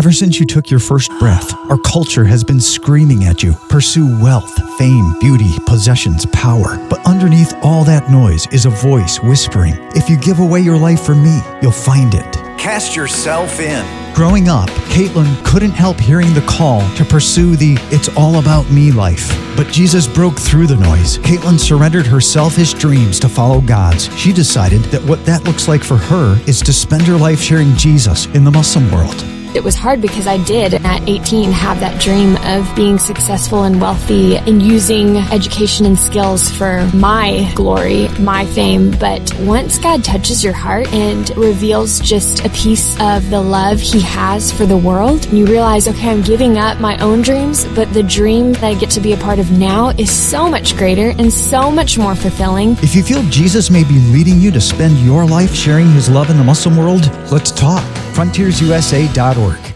Ever since you took your first breath, our culture has been screaming at you pursue wealth, fame, beauty, possessions, power. But underneath all that noise is a voice whispering, If you give away your life for me, you'll find it. Cast yourself in. Growing up, Caitlin couldn't help hearing the call to pursue the It's All About Me life. But Jesus broke through the noise. Caitlin surrendered her selfish dreams to follow God's. She decided that what that looks like for her is to spend her life sharing Jesus in the Muslim world. It was hard because I did at 18 have that dream of being successful and wealthy and using education and skills for my glory, my fame. But once God touches your heart and reveals just a piece of the love He has for the world, you realize, okay, I'm giving up my own dreams, but the dream that I get to be a part of now is so much greater and so much more fulfilling. If you feel Jesus may be leading you to spend your life sharing His love in the Muslim world, let's talk. FrontiersUSA.org.